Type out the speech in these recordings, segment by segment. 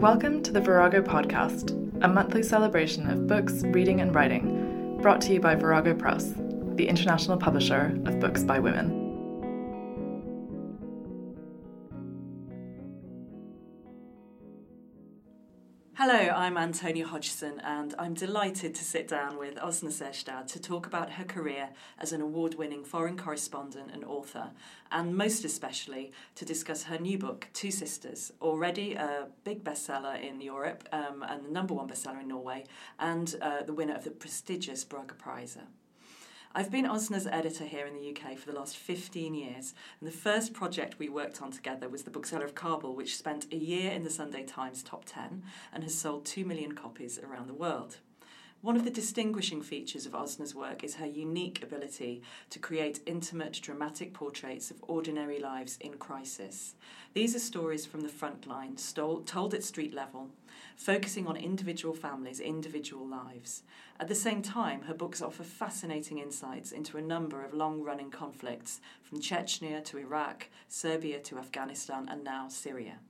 Welcome to the Virago Podcast, a monthly celebration of books, reading, and writing, brought to you by Virago Press, the international publisher of books by women. Hello, I'm Antonia Hodgson, and I'm delighted to sit down with Åsne Seierstad to talk about her career as an award winning foreign correspondent and author, and most especially to discuss her new book, Two Sisters, already a big bestseller in Europe um, and the number one bestseller in Norway, and uh, the winner of the prestigious Brage Prize. I've been Åsne's editor here in the UK for the last 15 years, and the first project we worked on together was The Bookseller of Kabul, which spent a year in the Sunday Times top 10 and has sold 2 million copies around the world. One of the distinguishing features of Åsne's work is her unique ability to create intimate, dramatic portraits of ordinary lives in crisis. These are stories from the front line, stole, told at street level, focusing on individual families, individual lives. At the same time, her books offer fascinating insights into a number of long running conflicts, from Chechnya to Iraq, Serbia to Afghanistan, and now Syria.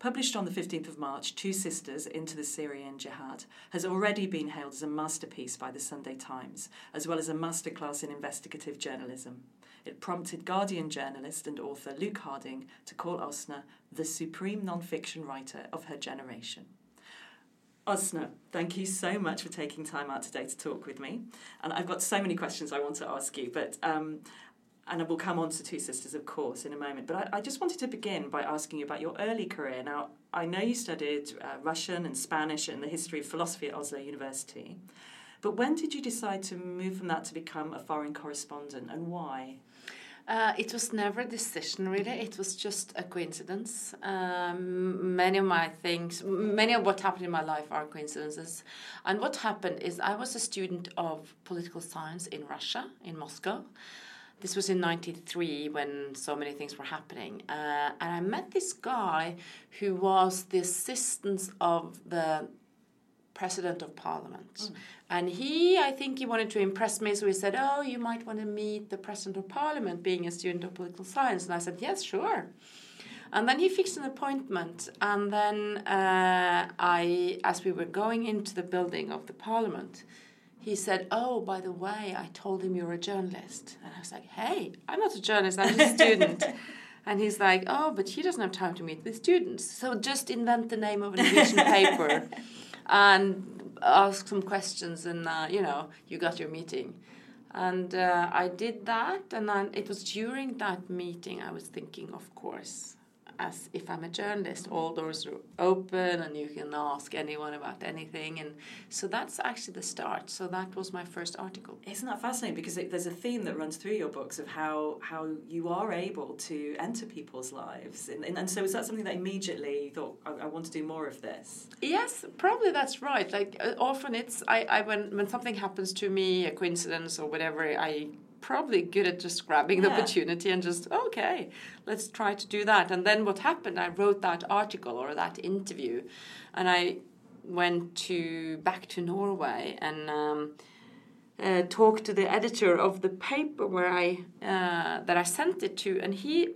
Published on the 15th of March, Two Sisters Into the Syrian Jihad has already been hailed as a masterpiece by the Sunday Times, as well as a masterclass in investigative journalism. It prompted Guardian journalist and author Luke Harding to call Åsne the supreme non-fiction writer of her generation. Åsne, thank you so much for taking time out today to talk with me. And I've got so many questions I want to ask you, but um, and we'll come on to Two Sisters, of course, in a moment. But I, I, just wanted to begin by asking you about your early career. Now, I know you studied uh, Russian and Spanish and the history of philosophy at Oslo University. But when did you decide to move from that to become a foreign correspondent, and why? Uh, it was never a decision, really. It was just a coincidence. Um, many of my things, many of what happened in my life are coincidences. And what happened is I was a student of political science in Russia, in Moscow. This was in 93 when so many things were happening. Uh, and I met this guy who was the assistant of the president of parliament. Mm. And he, I think he wanted to impress me, so he said, Oh, you might want to meet the president of parliament being a student of political science. And I said, Yes, sure. And then he fixed an appointment. And then uh, I, as we were going into the building of the parliament, he said, Oh, by the way, I told him you're a journalist. And I was like, Hey, I'm not a journalist, I'm a student. and he's like, Oh, but he doesn't have time to meet with students. So just invent the name of an Norwegian paper and ask some questions, and uh, you know, you got your meeting. And uh, I did that, and then it was during that meeting I was thinking, of course, as if I'm a journalist, all doors are open and you can ask anyone about anything. And so that's actually the start. So that was my first article. Isn't that fascinating? Because it, there's a theme that runs through your books of how, how you are able to enter people's lives. And, and, and so is that something that immediately you thought, I, I, want to do more of this? Yes, probably that's right. Like uh, often it's, I, I when, when something happens to me, a coincidence or whatever, I probably good at just grabbing the opportunity and just okay let's try to do that. And then what happened i wrote that article or that interview and i went to back to norway and um, uh, talked to the editor of the paper where i uh, that i sent it to and he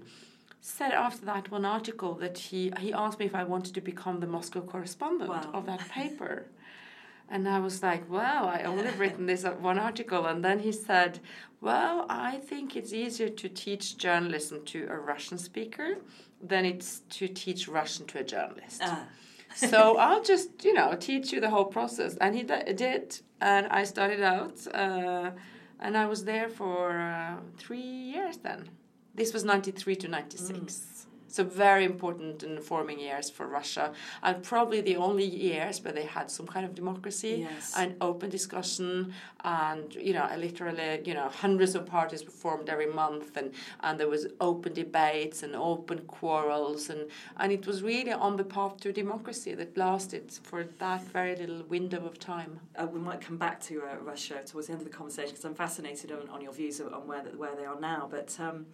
said after that one article that he he asked me if i wanted to become the moscow correspondent wow. of that paper And I was like, wow, I only written this one article. And then he said, well, I think it's easier to teach journalism to a Russian speaker than it's to teach Russian to a journalist. Ah. so I'll just, you know, teach you the whole process. And he did. And I started out, uh, and I was there for uh, three years then. This was 93 to 96. Mm. So very important in the forming years for Russia, and probably the only years where they had some kind of democracy yes. and open discussion, and you know, literally, you know, hundreds of parties were formed every month, and and there was open debates and open quarrels, and and it was really on the path to democracy that lasted for that very little window of time. Uh, we might come back to uh, Russia towards the end of the conversation because I'm fascinated on, on your views on where where they are now, but. Um,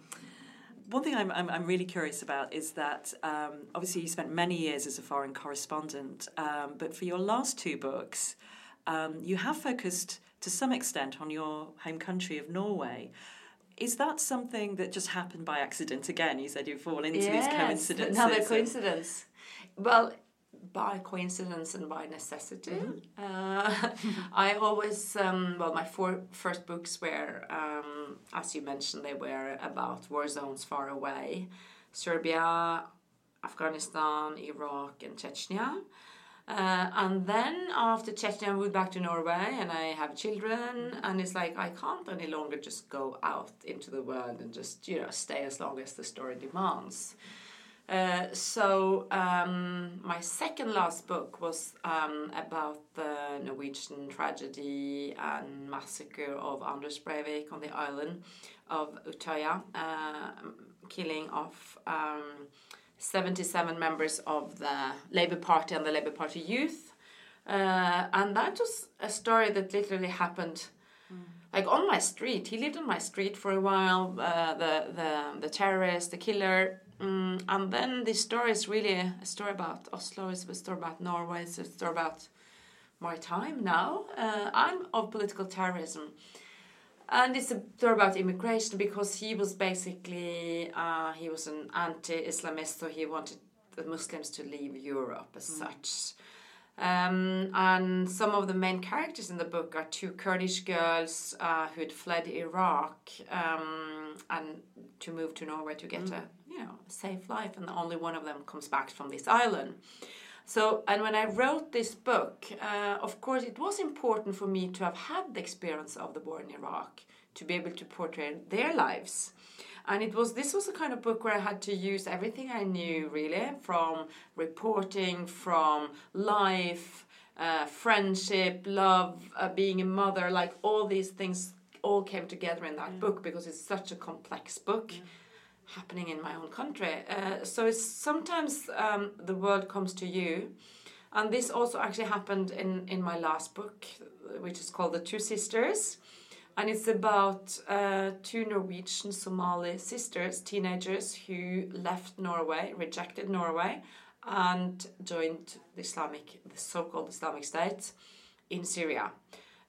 one thing I'm, I'm, I'm, really curious about is that um, obviously you spent many years as a foreign correspondent, um, but for your last two books, um, you have focused to some extent on your home country of Norway. Is that something that just happened by accident again? You said you fall into yes, these coincidences. Another coincidence. Well, by coincidence and by necessity. Mm-hmm. Uh, I always, um, well, my four first books were, um, as you mentioned, they were about war zones far away Serbia, Afghanistan, Iraq, and Chechnya. Uh, and then after Chechnya, I moved back to Norway and I have children. And it's like I can't any longer just go out into the world and just, you know, stay as long as the story demands. Uh, so um, my second last book was um, about the Norwegian tragedy and massacre of Anders Breivik on the island of Utøya, uh, killing of um, 77 members of the Labour Party and the Labour Party youth. Uh, and that was a story that literally happened mm. like on my street. He lived on my street for a while. Uh, the the the terrorist, the killer, Mm, and then this story is really a story about Oslo, it's a story about Norway, it's a story about my time now. Uh, I'm of political terrorism. And it's a story about immigration because he was basically uh, he was an anti-Islamist, so he wanted the Muslims to leave Europe as mm. such. Um, and some of the main characters in the book are two Kurdish girls uh, who had fled Iraq um, and to move to Norway to get mm. a you know safe life, and only one of them comes back from this island. So, and when I wrote this book, uh, of course, it was important for me to have had the experience of the war in Iraq to be able to portray their lives. And it was this was a kind of book where I had to use everything I knew, really, from reporting, from life, uh, friendship, love, uh, being a mother, like all these things all came together in that book because it's such a complex book happening in my own country. Uh, so it's sometimes um, the world comes to you. And this also actually happened in, in my last book, which is called The Two Sisters. And it's about uh, two Norwegian Somali sisters, teenagers, who left Norway, rejected Norway, and joined the Islamic, the so-called Islamic State in Syria.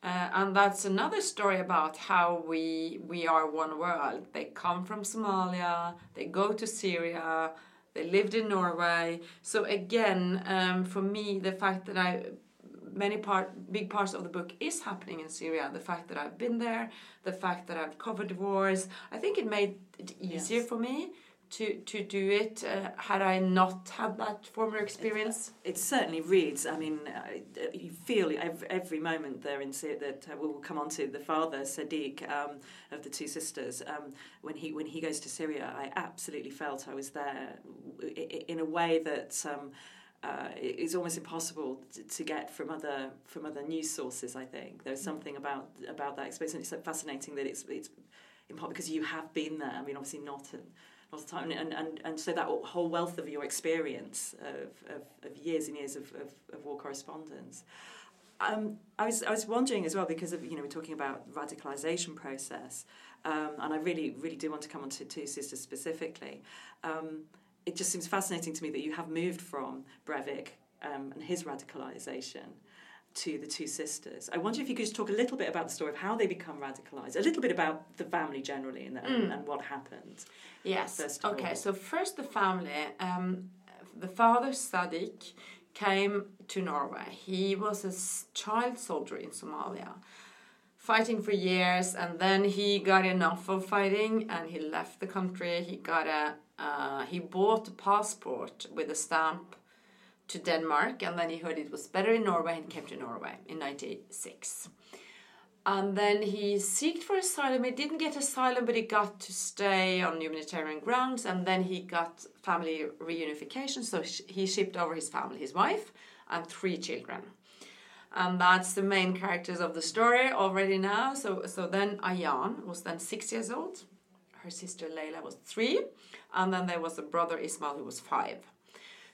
Uh, and that's another story about how we we are one world. They come from Somalia, they go to Syria, they lived in Norway. So again, um, for me, the fact that I many part big parts of the book is happening in Syria. The fact that I've been there, the fact that I've covered wars, I think it made it easier yes. for me to to do it uh, had I not had that former experience? It, it certainly reads. I mean, uh, you feel every, every moment there in it that uh, we'll come on to the father Sadiq um, of the two sisters. Um, when he when he goes to Syria, I absolutely felt I was there in a way that. Um, uh, it's almost impossible to, to, get from other from other news sources. I think there's something about about that experience, and it's so fascinating that it's it's in part because you have been there. I mean, obviously not at, all the time, and, and, and so that whole wealth of your experience of, of, of years and years of, of, of war correspondence. Um, I was I was wondering as well because of you know we're talking about radicalization process, um, and I really really do want to come on to two sisters specifically. Um, it just seems fascinating to me that you have moved from Breivik um, and his radicalization to the two sisters. I wonder if you could just talk a little bit about the story of how they become radicalized, a little bit about the family generally and, mm. and what happened. Yes. okay, all. so first the family. Um, the father, Sadiq, came to Norway. He was a child soldier in Somalia, fighting for years, and then he got enough of fighting and he left the country. He got a uh, he bought a passport with a stamp to Denmark, and then he heard it was better in Norway and came to Norway in '96. And then he sought for asylum. He didn't get asylum, but he got to stay on humanitarian grounds. And then he got family reunification. So he shipped over his family, his wife, and three children. And that's the main characters of the story already now. So, so then Ayan was then six years old. Her sister Layla was three. And then there was a brother Ismail who was five.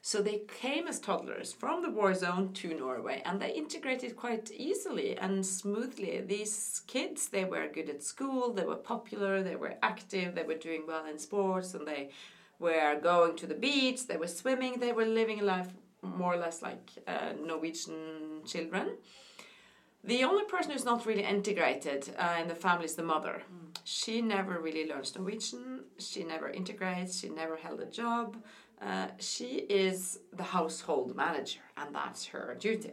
So they came as toddlers from the war zone to Norway and they integrated quite easily and smoothly. These kids, they were good at school, they were popular, they were active, they were doing well in sports, and they were going to the beach, they were swimming, they were living life more or less like uh, Norwegian children. The only person who's not really integrated uh, in the family is the mother. Mm. She never really learns Norwegian, she never integrates, she never held a job uh, she is the household manager, and that's her duty.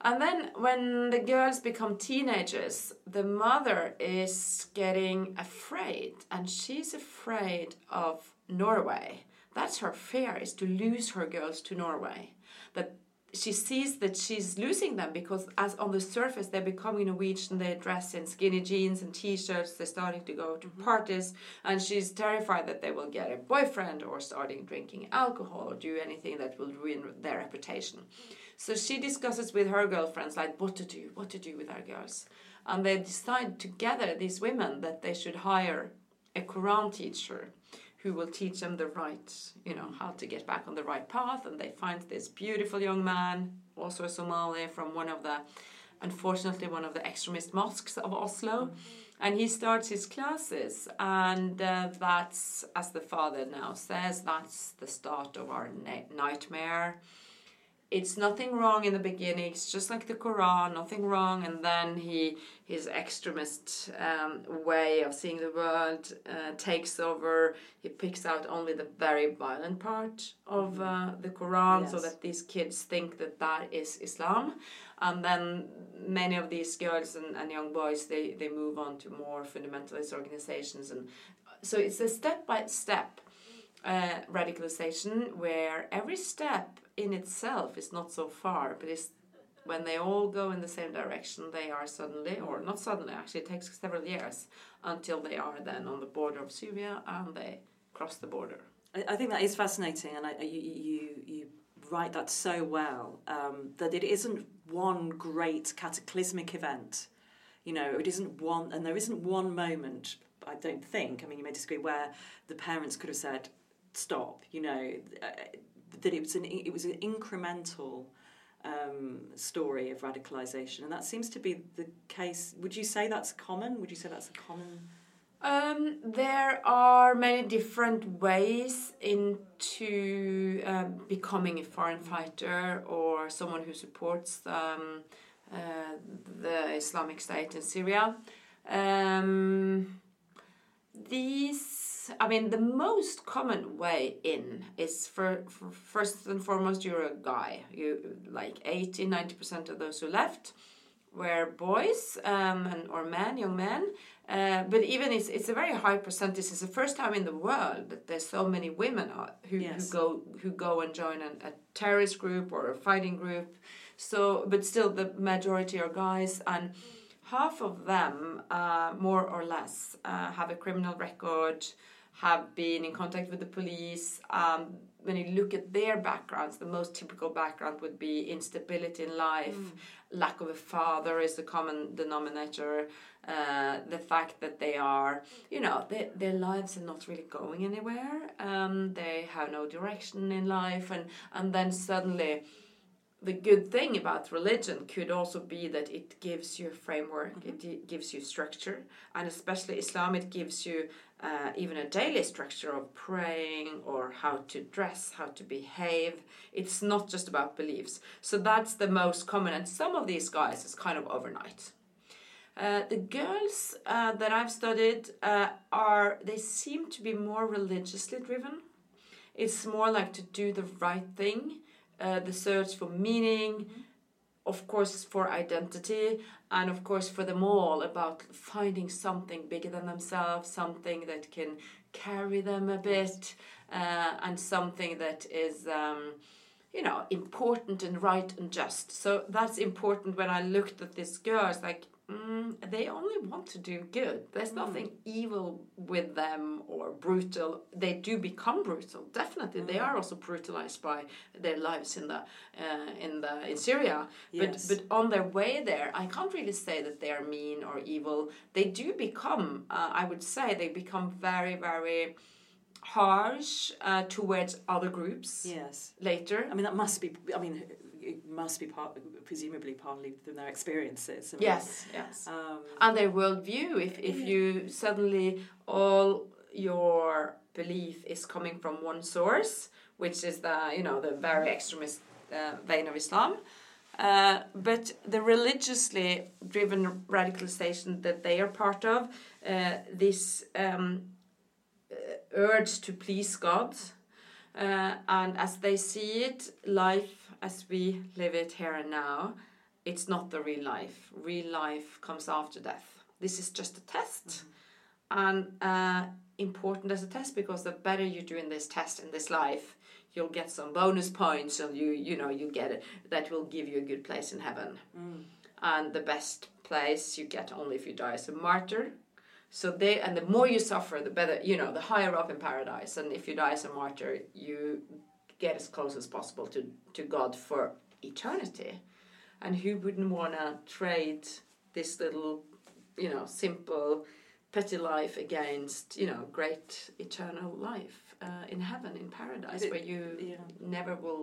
And then when the girls become teenagers, the mother is getting afraid, and she's afraid of Norway. That's her fear, is to lose her girls to Norway. That she sees that she's losing them because as on the surface they're becoming Norwegian, they dress in skinny jeans and t-shirts, they're starting to go to mm-hmm. parties, and she's terrified that they will get a boyfriend or starting drinking alcohol or do anything that will ruin their reputation. So she discusses with her girlfriends like what to do, what to do with our girls. And they decide together, these women, that they should hire a Quran teacher who will teach them the right, you know, how to get back on the right path. And they find this beautiful young man, also a Somali, from one of the, unfortunately, one of the extremist mosques of Oslo. Mm-hmm. And he starts his classes, and uh, that's, as the father now says, that's the start of our na- nightmare it's nothing wrong in the beginning. It's just like the Quran, nothing wrong. And then he his extremist um, way of seeing the world uh, takes over. He picks out only the very violent part of uh, the Quran, yes. so that these kids think that that is Islam. And then many of these girls and, and young boys they they move on to more fundamentalist organizations, and so it's a step by step. Uh, radicalization where every step in itself is not so far, but it's when they all go in the same direction, they are suddenly, or not suddenly, actually, it takes several years until they are then on the border of Syria and they cross the border. I, I think that is fascinating, and I, you, you, you write that so well um, that it isn't one great cataclysmic event. You know, it isn't one, and there isn't one moment. I don't think. I mean, you may disagree where the parents could have said, "Stop." You know, uh, that it was an it was an incremental um, story of radicalization, and that seems to be the case. Would you say that's common? Would you say that's a common? Um, there are many different ways into um, becoming a foreign fighter or someone who supports um, uh, the Islamic State in Syria. Um, these I mean, the most common way in is for, for first and foremost, you're a guy. You like 80, 90% of those who left were boys um, and or men, young men. Uh, but even it's it's a very high percentage. It's the first time in the world that there's so many women who, yes. who go who go and join an, a terrorist group or a fighting group. So, but still, the majority are guys and half of them, uh, more or less, uh, have a criminal record, have been in contact with the police. Um, when you look at their backgrounds, the most typical background would be instability in life, mm. lack of a father is the common denominator, uh, the fact that they are, you know, they, their lives are not really going anywhere, um, they have no direction in life, and, and then suddenly the good thing about religion could also be that it gives you a framework, mm-hmm. it gives you structure, and especially Islam, it gives you uh, even a daily structure of praying or how to dress, how to behave. It's not just about beliefs. So that's the most common, and some of these guys is kind of overnight. Uh, the girls uh, that I've studied uh, are, they seem to be more religiously driven. It's more like to do the right thing uh, the search for meaning, of course for identity, and of course for them all about finding something bigger than themselves, something that can carry them a bit, uh, and something that is. Um, you know, important and right and just. So that's important when I looked at this girl. It's like, mm, they only want to do good. There's nothing evil with them or brutal. They do become brutal, definitely. They are also brutalized by their lives in the uh, in the in Syria. Yes. But but on their way there, I can't really say that they are mean or evil. They do become, uh, I would say, they become very very harsh uh, towards other groups Yes. later. I mean, that must be. I mean, it must be part, presumably, partly from their experiences. I mean, Yes, yes. Um, and their worldview. If if you suddenly all your belief is coming from one source, which is the you know the very extremist uh, vein of Islam. Uh, but the religiously driven radicalization that they are part of, uh, this um, uh, urge to please God, uh, and as they see it, life as we live it here and now, it's not the real life. Real life comes after death. This is just a test, and uh, important as a test because the better you do in this test in this life, you'll get some bonus points, and you you know you get it that will give you a good place in heaven. And the best place you get only if you die as a martyr. So they and the more you suffer, the better you know. The higher up in paradise, and if you die as a martyr, you get as close as possible to to God for eternity. And who wouldn't want to trade this little, you know, simple, petty life against you know great eternal life uh, in heaven in paradise, It- where you yeah. never will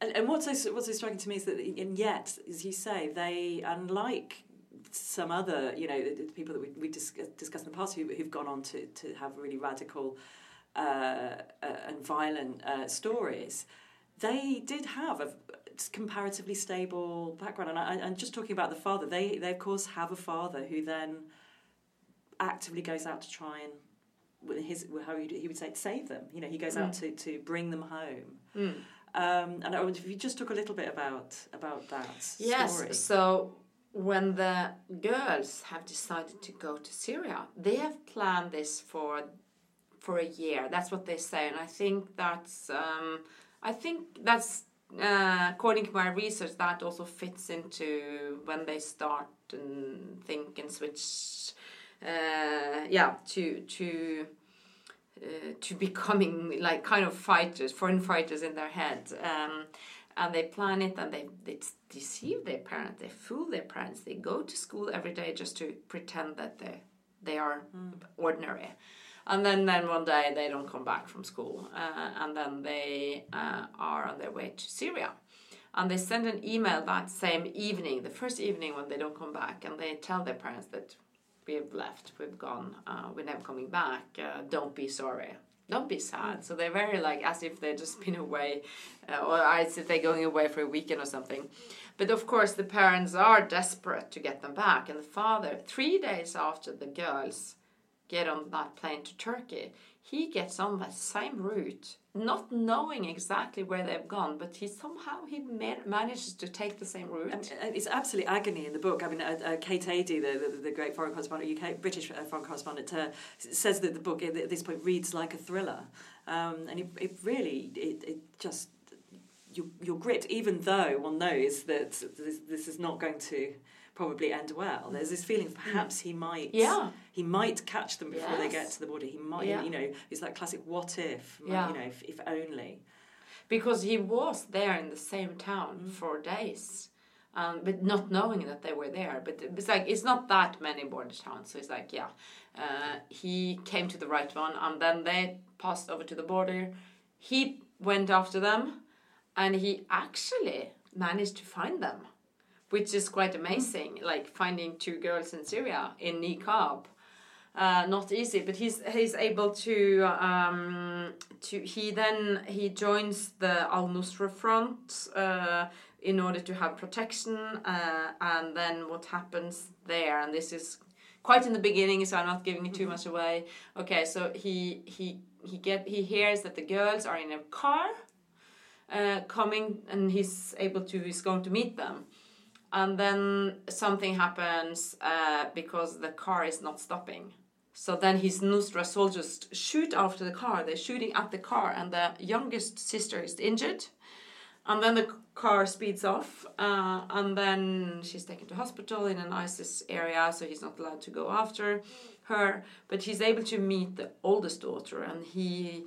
And, and what's so, what's so striking to me is that, and yet, as you say, they, unlike some other, you know, the, the people that we, we dis- discussed in the past who, who've gone on to, to have really radical uh, uh, and violent uh, stories, they did have a comparatively stable background. And I, I'm just talking about the father. They, they, of course, have a father who then actively goes out to try and his how he, he would say save them. You know, he goes out to, to bring them home. Um, and I wonder if you just talk a little bit about about that Yes. story. So when the girls have decided to go to Syria, they have planned this for for a year. That's what they say, and I think that's um, I think that's uh, according to my research that also fits into when they start and think and switch. Uh, yeah, to to uh, to becoming like kind of fighters, foreign fighters in their head. Um, and they plan it and they, they deceive their parents, they fool their parents, they go to school every day just to pretend that they, they are ordinary. And then, then one day they don't come back from school uh, and then they uh, are on their way to Syria. and they send an email that same evening, the first evening when they don't come back, and they tell their parents that we've left, we've gone, uh, we're never coming back. Uh, don't be sorry. Don't be sad. So they're very like as if they've just been away, uh, or as if they're going away for a weekend or something. But of course, the parents are desperate to get them back, and the father, three days after the girls get on that plane to Turkey, he gets on that same route, not knowing exactly where they've gone, but he somehow he ma- manages to take the same route. And, it's absolutely agony in the book. I mean, uh, uh, Kate Adie, the, the, the great foreign correspondent, UK British uh, foreign correspondent, uh, says that the book at this point reads like a thriller, um, and it, it really it, it just you, you're gripped, even though one knows that this, this is not going to probably end well. There's this feeling perhaps he might Yeah. he might catch them before they get to the border. He might Yeah. you know, it's that classic what if, Yeah. you know, if, if only. because he was there in the same town for days um, but not knowing that they were there but it's like it's not that many border towns so it's like yeah uh, he came to the right one and then they passed over to the border he went after them and he actually managed to find them which is quite amazing like finding two girls in syria in niqab. Uh, not easy, but he's he's able to um, to he then he joins the Al Nusra front uh, in order to have protection, uh, and then what happens there, and this is quite in the beginning, so I'm not giving it too much away. Okay, so he he he get he hears that the girls are in a car uh, coming, and he's able to he's going to meet them and then something happens uh, because the car is not stopping. So then his Nusra soldiers shoot after the car. They're shooting at the car, and the youngest sister is injured. And then the car speeds off, uh, and then she's taken to hospital in an ISIS area, so he's not allowed to go after her. But he's able to meet the oldest daughter, and he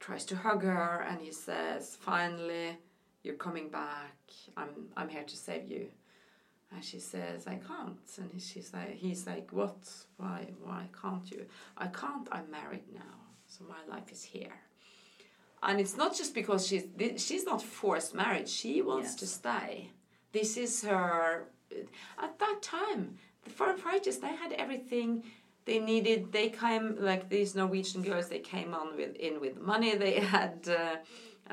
tries to hug her, and he says, "Finally, you're coming back. I'm I'm here to save you." And she says, I can't. And he- she's like, he's like, what? Why? Why can't you? I can't. I'm married now, so my life is here. And it's not just because she's she's not forced marriage. She wants Yes. to stay. This is her. At that time, the foreign fighters they had everything they needed. They came like these Norwegian girls. They came on with in with money. They had, uh,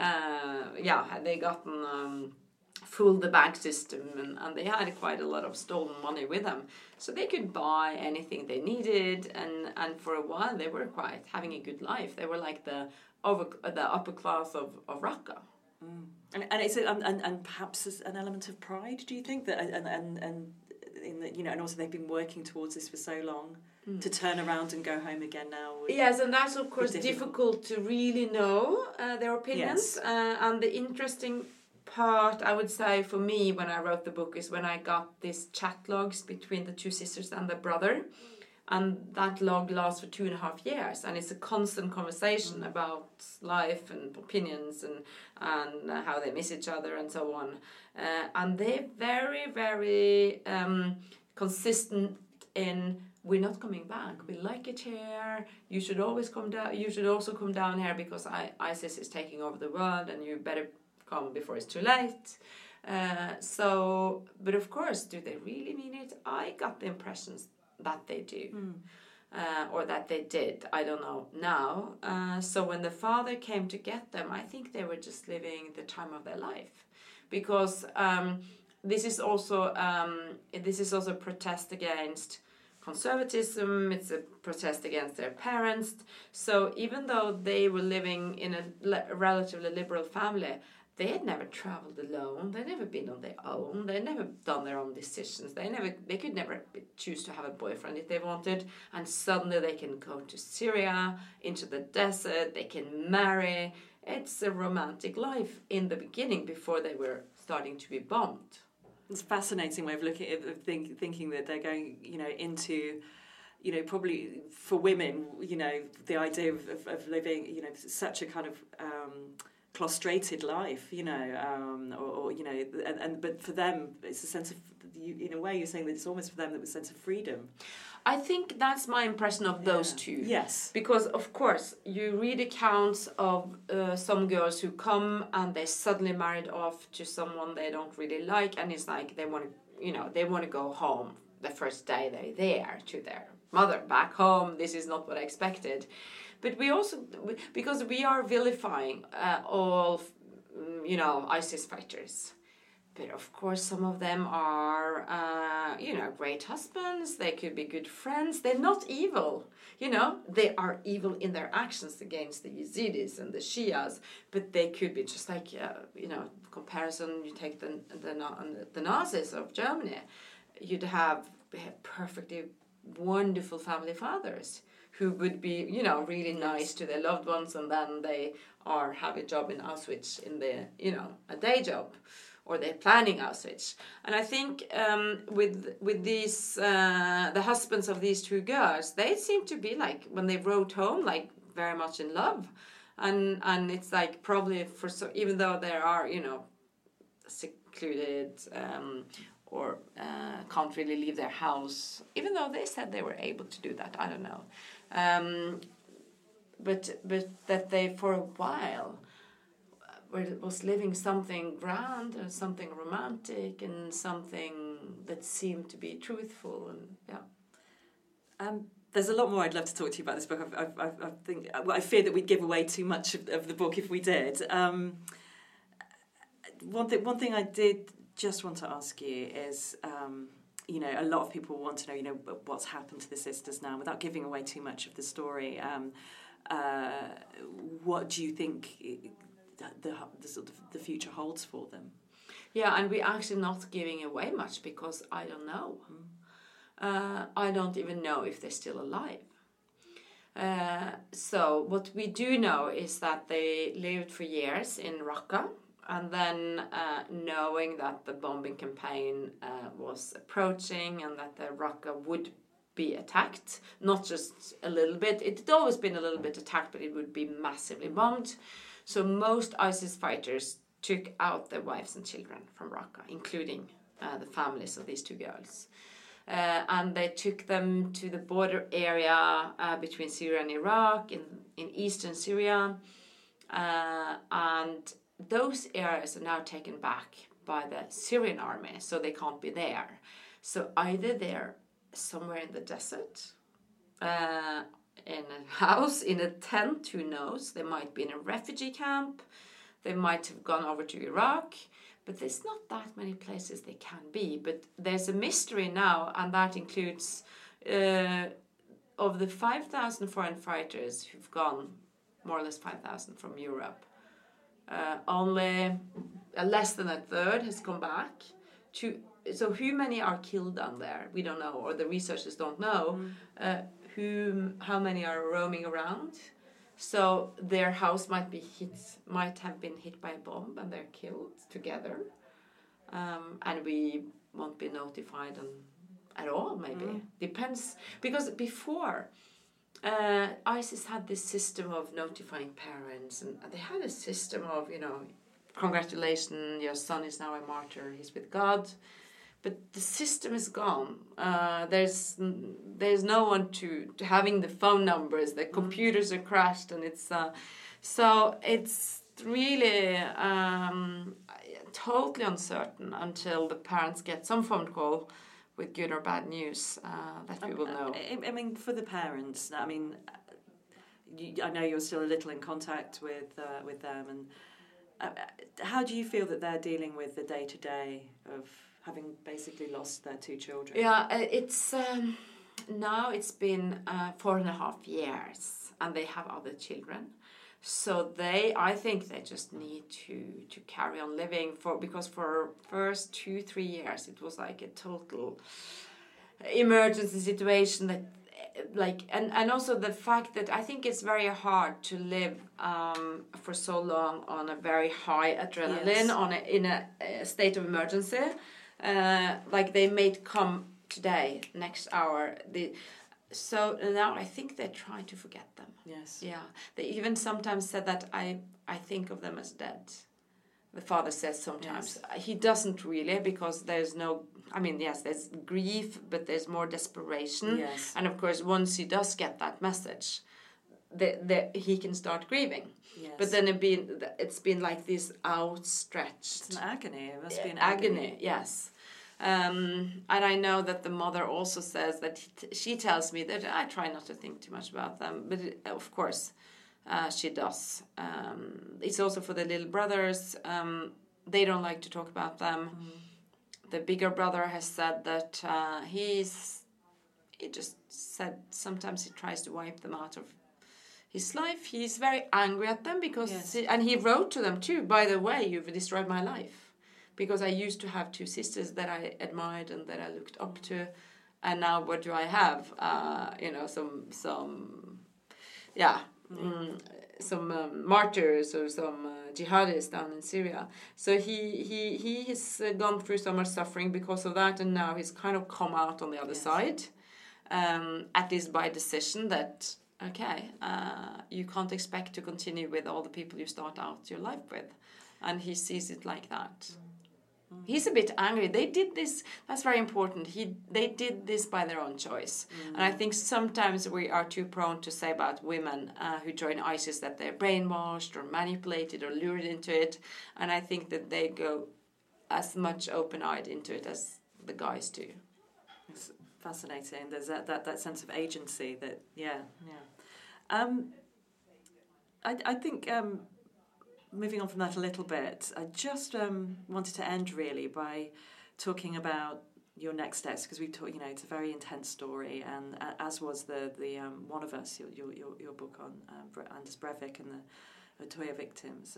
uh, yeah, had they gotten. Um, fooled the bank system and, and they had quite a lot of stolen money with them so they could buy anything they needed and and for a while they were quite having a good life they were like the over the upper class of, of Raqqa And, and it's a, and, and, and perhaps an element of pride. Do you think that and and and in the, you know, and also they've been working towards this for so long to turn around and go home again now. Yes, and that's of course difficult. difficult to really know uh, their opinions. Yes. Uh, and the interesting part, I would say, for me when I wrote the book is when I got these chat logs between the two sisters and the brother. And that log lasts for two and a half years, and it's a constant conversation about life and opinions and and how they miss each other and so on. Uh, and they're very, very um, consistent in we're not coming back. We like it here. You should always come down. You should also come down here because I, ISIS is taking over the world, and you better come before it's too late. Uh, so, but of course, do they really mean it? I got the impressions that they do. Uh, or that they did, I don't know now. Uh, so when the father came to get them, I think they were just living the time of their life, because um, this is also um, this is also a protest against conservatism. It's a protest against their parents. So even though they were living in a le- relatively liberal family, they had never traveled alone. They'd never been on their own. They'd never done their own decisions. They never, they could never choose to have a boyfriend if they wanted. And suddenly they can go to Syria, into the desert. They can marry. It's a romantic life in the beginning before they were starting to be bombed. It's a fascinating way of looking at of think, thinking that they're going, you know, into, you know, probably for women, you know, the idea of, of, of living, you know, such a kind of um, clostrated life, you know, um, or, or, you know, and, and but for them, it's a sense of, you, in a way, you're saying that it's almost for them that was a sense of freedom. I think that's my impression of those Yeah. two. Yes. Because, of course, you read accounts of uh, some girls who come and they suddenly married off to someone they don't really like, and it's like they want to, you know, they want to go home the first day they're there to their mother back home. This is not what I expected. But we also, because we are vilifying uh, all, mm, you know, ISIS fighters. But of course, some of them are, uh, you know, great husbands. They could be good friends. They're not evil. You know, they are evil in their actions against the Yazidis and the Shias. But they could be just like, uh, you know, comparison. You take the the the Nazis of Germany. You'd have perfectly wonderful family fathers who would be, you know, really nice to their loved ones, and then they are have a job in Auschwitz in the, you know, a day job or they're planning Auschwitz. And I think um, with with these uh, the husbands of these two girls, they seem to be like when they wrote home, like very much in love, and and it's like probably for so even though there are you know secluded. Um, or uh, can't really leave their house, even though they said they were able to do that. I don't know, um, but but that they for a while was living something grand and something romantic and something that seemed to be truthful and yeah. Um, there's a lot more I'd love to talk to you about this book. I, I, I, think I fear that we'd give away too much of, of the book if we did. Um, one thing, one thing I did just want to ask you is, um, you know, a lot of people want to know, you know, what's happened to the sisters now, without giving away too much of the story. Um, uh, what do you think the, the sort of the future holds for them? Yeah, and we're actually not giving away much because I don't know. Uh, I don't even know if they're still alive. Uh, so what we do know is that they lived for years in Raqqa, and then uh, knowing that the bombing campaign uh, was approaching and that the Raqqa would be attacked, not just a little bit. It had always been a little bit attacked, but it would be massively bombed. So most ISIS fighters took out their wives and children from Raqqa, including uh, the families of these two girls. Uh, and they took them to the border area uh, between Syria and Iraq, in, in eastern Syria. Uh, and those areas are now taken back by the Syrian army, so they can't be there. So either they're somewhere in the desert, uh, in a house, in a tent, who knows? They might be in a refugee camp, they might have gone over to Iraq, but there's not that many places they can be. But there's a mystery now, and that includes uh, of the 5,000 foreign fighters who've gone, more or less 5,000 from Europe, uh, only uh, less than a third has come back. To, so, who many are killed down there? We don't know, or the researchers don't know. Uh, who, how many are roaming around? So their house might be hit, might have been hit by a bomb, and they're killed together. Um, and we won't be notified on, at all. Maybe depends because before. Uh, ISIS had this system of notifying parents, and they had a system of, you know, congratulations, your son is now a martyr, he's with God. But the system is gone. Uh, there's there's no one to, to having the phone numbers. The computers are crashed, and it's uh, so it's really um, totally uncertain until the parents get some phone call with good or bad news uh, that we will know. I, I mean, for the parents, I mean, you, I know you're still a little in contact with uh, with them, and uh, how do you feel that they're dealing with the day to day of having basically lost their two children? Yeah, uh, it's um, now it's been uh, four and a half years, and they have other children. So they, I think they just need to to carry on living for because for first two three years it was like a total emergency situation that like and and also the fact that I think it's very hard to live um, for so long on a very high adrenaline Yes. on a, in a, a state of emergency. Uh, like they may come today, next hour. The so now I think they try to forget them. Yes. Yeah, they even sometimes said that I I think of them as dead. The father says sometimes Yes. he doesn't really because there's no. I mean, yes, there's grief, but there's more desperation. Yes. And of course, once he does get that message, that the, he can start grieving. Yes. But then it been it's been like this outstretched It's an agony. It must be an agony. agony. Yes. Um, and I know that the mother also says that he- she tells me that I try not to think too much about them, but it, of course uh, she does. Um, it's also for the little brothers. Um, they don't like to talk about them. The bigger brother has said that uh, he's. He just said sometimes he tries to wipe them out of his life. He's very angry at them because, Yes. he- and he wrote to them too. By the way, you've destroyed my life, because I used to have two sisters that I admired and that I looked up to, and now what do I have? Uh, you know, some some, yeah, mm, some um, martyrs or some uh, jihadists down in Syria. So he he he has uh, gone through so much suffering because of that, and now he's kind of come out on the other side um, at least by decision that okay uh, you can't expect to continue with all the people you start out your life with and he sees it like that he's a bit angry. They did this that's very important. He they did this by their own choice. And i think sometimes we are too prone to say about women uh, who join isis that they're brainwashed or manipulated or lured into it. And i think that they go as much open-eyed into it as the guys do. It's fascinating. There's that, that, that sense of agency that, yeah, yeah. Um, I, I think um, moving on from that a little bit, I just um, wanted to end really by talking about your next steps because we've talked. You know, it's a very intense story, and uh, as was the the um, one of us, your your your, book on um, Anders Breivik and the Utøya victims.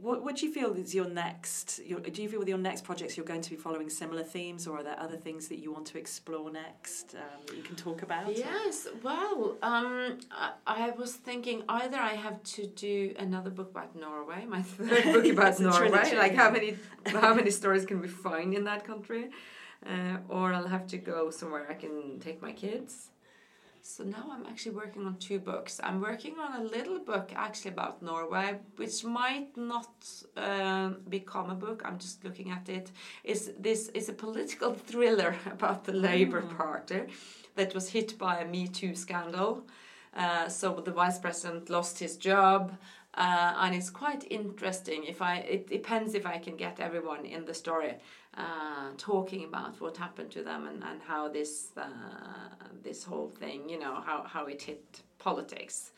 What, what do you feel is your next? Your, do you feel with your next projects you're going to be following similar themes, or are there other things that you want to explore next um, that you can talk about? Yes, well, um, I, I was thinking either I have to do another book about Norway, my third book about a Norway, like how many how many stories can we find in that country, uh, or I'll have to go somewhere I can take my kids. So now I'm actually working on two books. I'm working on a little book actually about Norway, which might not um become a book. I'm just looking at. It's this is a political thriller about the Labour Party that was hit by a Me Too scandal. Uh, so the vice president lost his job, uh, and it's quite interesting. If I, it depends if I can get everyone in the story uh, talking about what happened to them and, and how this uh, this whole thing, you know, how, how it hit politics.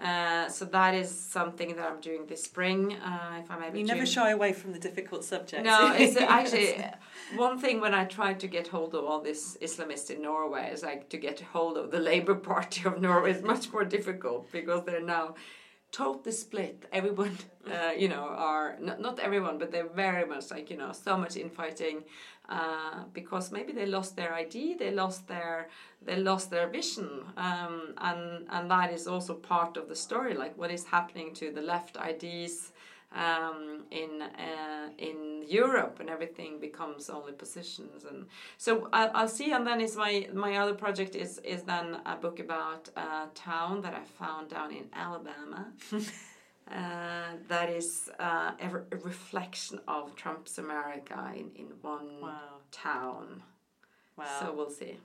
Uh, so that is something that I'm doing this spring. Uh, if I'm able You never shy away from the difficult subjects. No, it's actually one thing when I tried to get hold of all this Islamists in Norway is like to get hold of the Labour Party of Norway is much more difficult because they're now totally split. Everyone, uh, you know, are not, not everyone, but they're very much like you know so much infighting uh, because maybe they lost their ID, they lost their they lost their vision, um, and and that is also part of the story. Like what is happening to the left IDs um, in uh, in Europe, and everything becomes only positions. And so I'll, I'll see. And then is my my other project is is then a book about a town that I found down in Alabama. Uh, that is uh, a, re- a reflection of Trump's America in, in one Wow. town. Wow. So we'll see.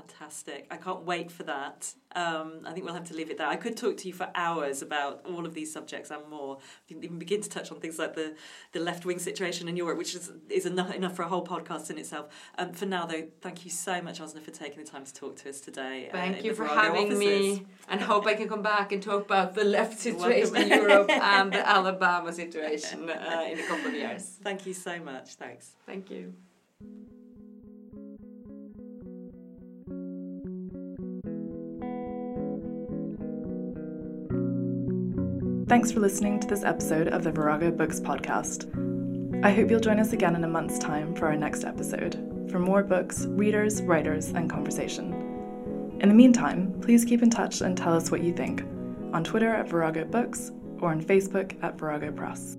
Fantastic. I can't wait for that. Um, I think we'll have to leave it there. I could talk to you for hours about all of these subjects and more. We can even begin to touch on things like the, the left wing situation in Europe, which is, is enough, enough for a whole podcast in itself. Um, for now, though, thank you so much, Åsne, for taking the time to talk to us today. uh, Thank in you for having offices. me, and hope I can come back and talk about the left situation in Europe and the Alabama situation uh, in a couple of years. Thank you so much. Thanks. Thank you. Thanks for listening to this episode of the Virago Books podcast. I hope you'll join us again in a month's time for our next episode for more books, readers, writers, and conversation. In the meantime, please keep in touch and tell us what you think on Twitter at Virago Books or on Facebook at Virago Press.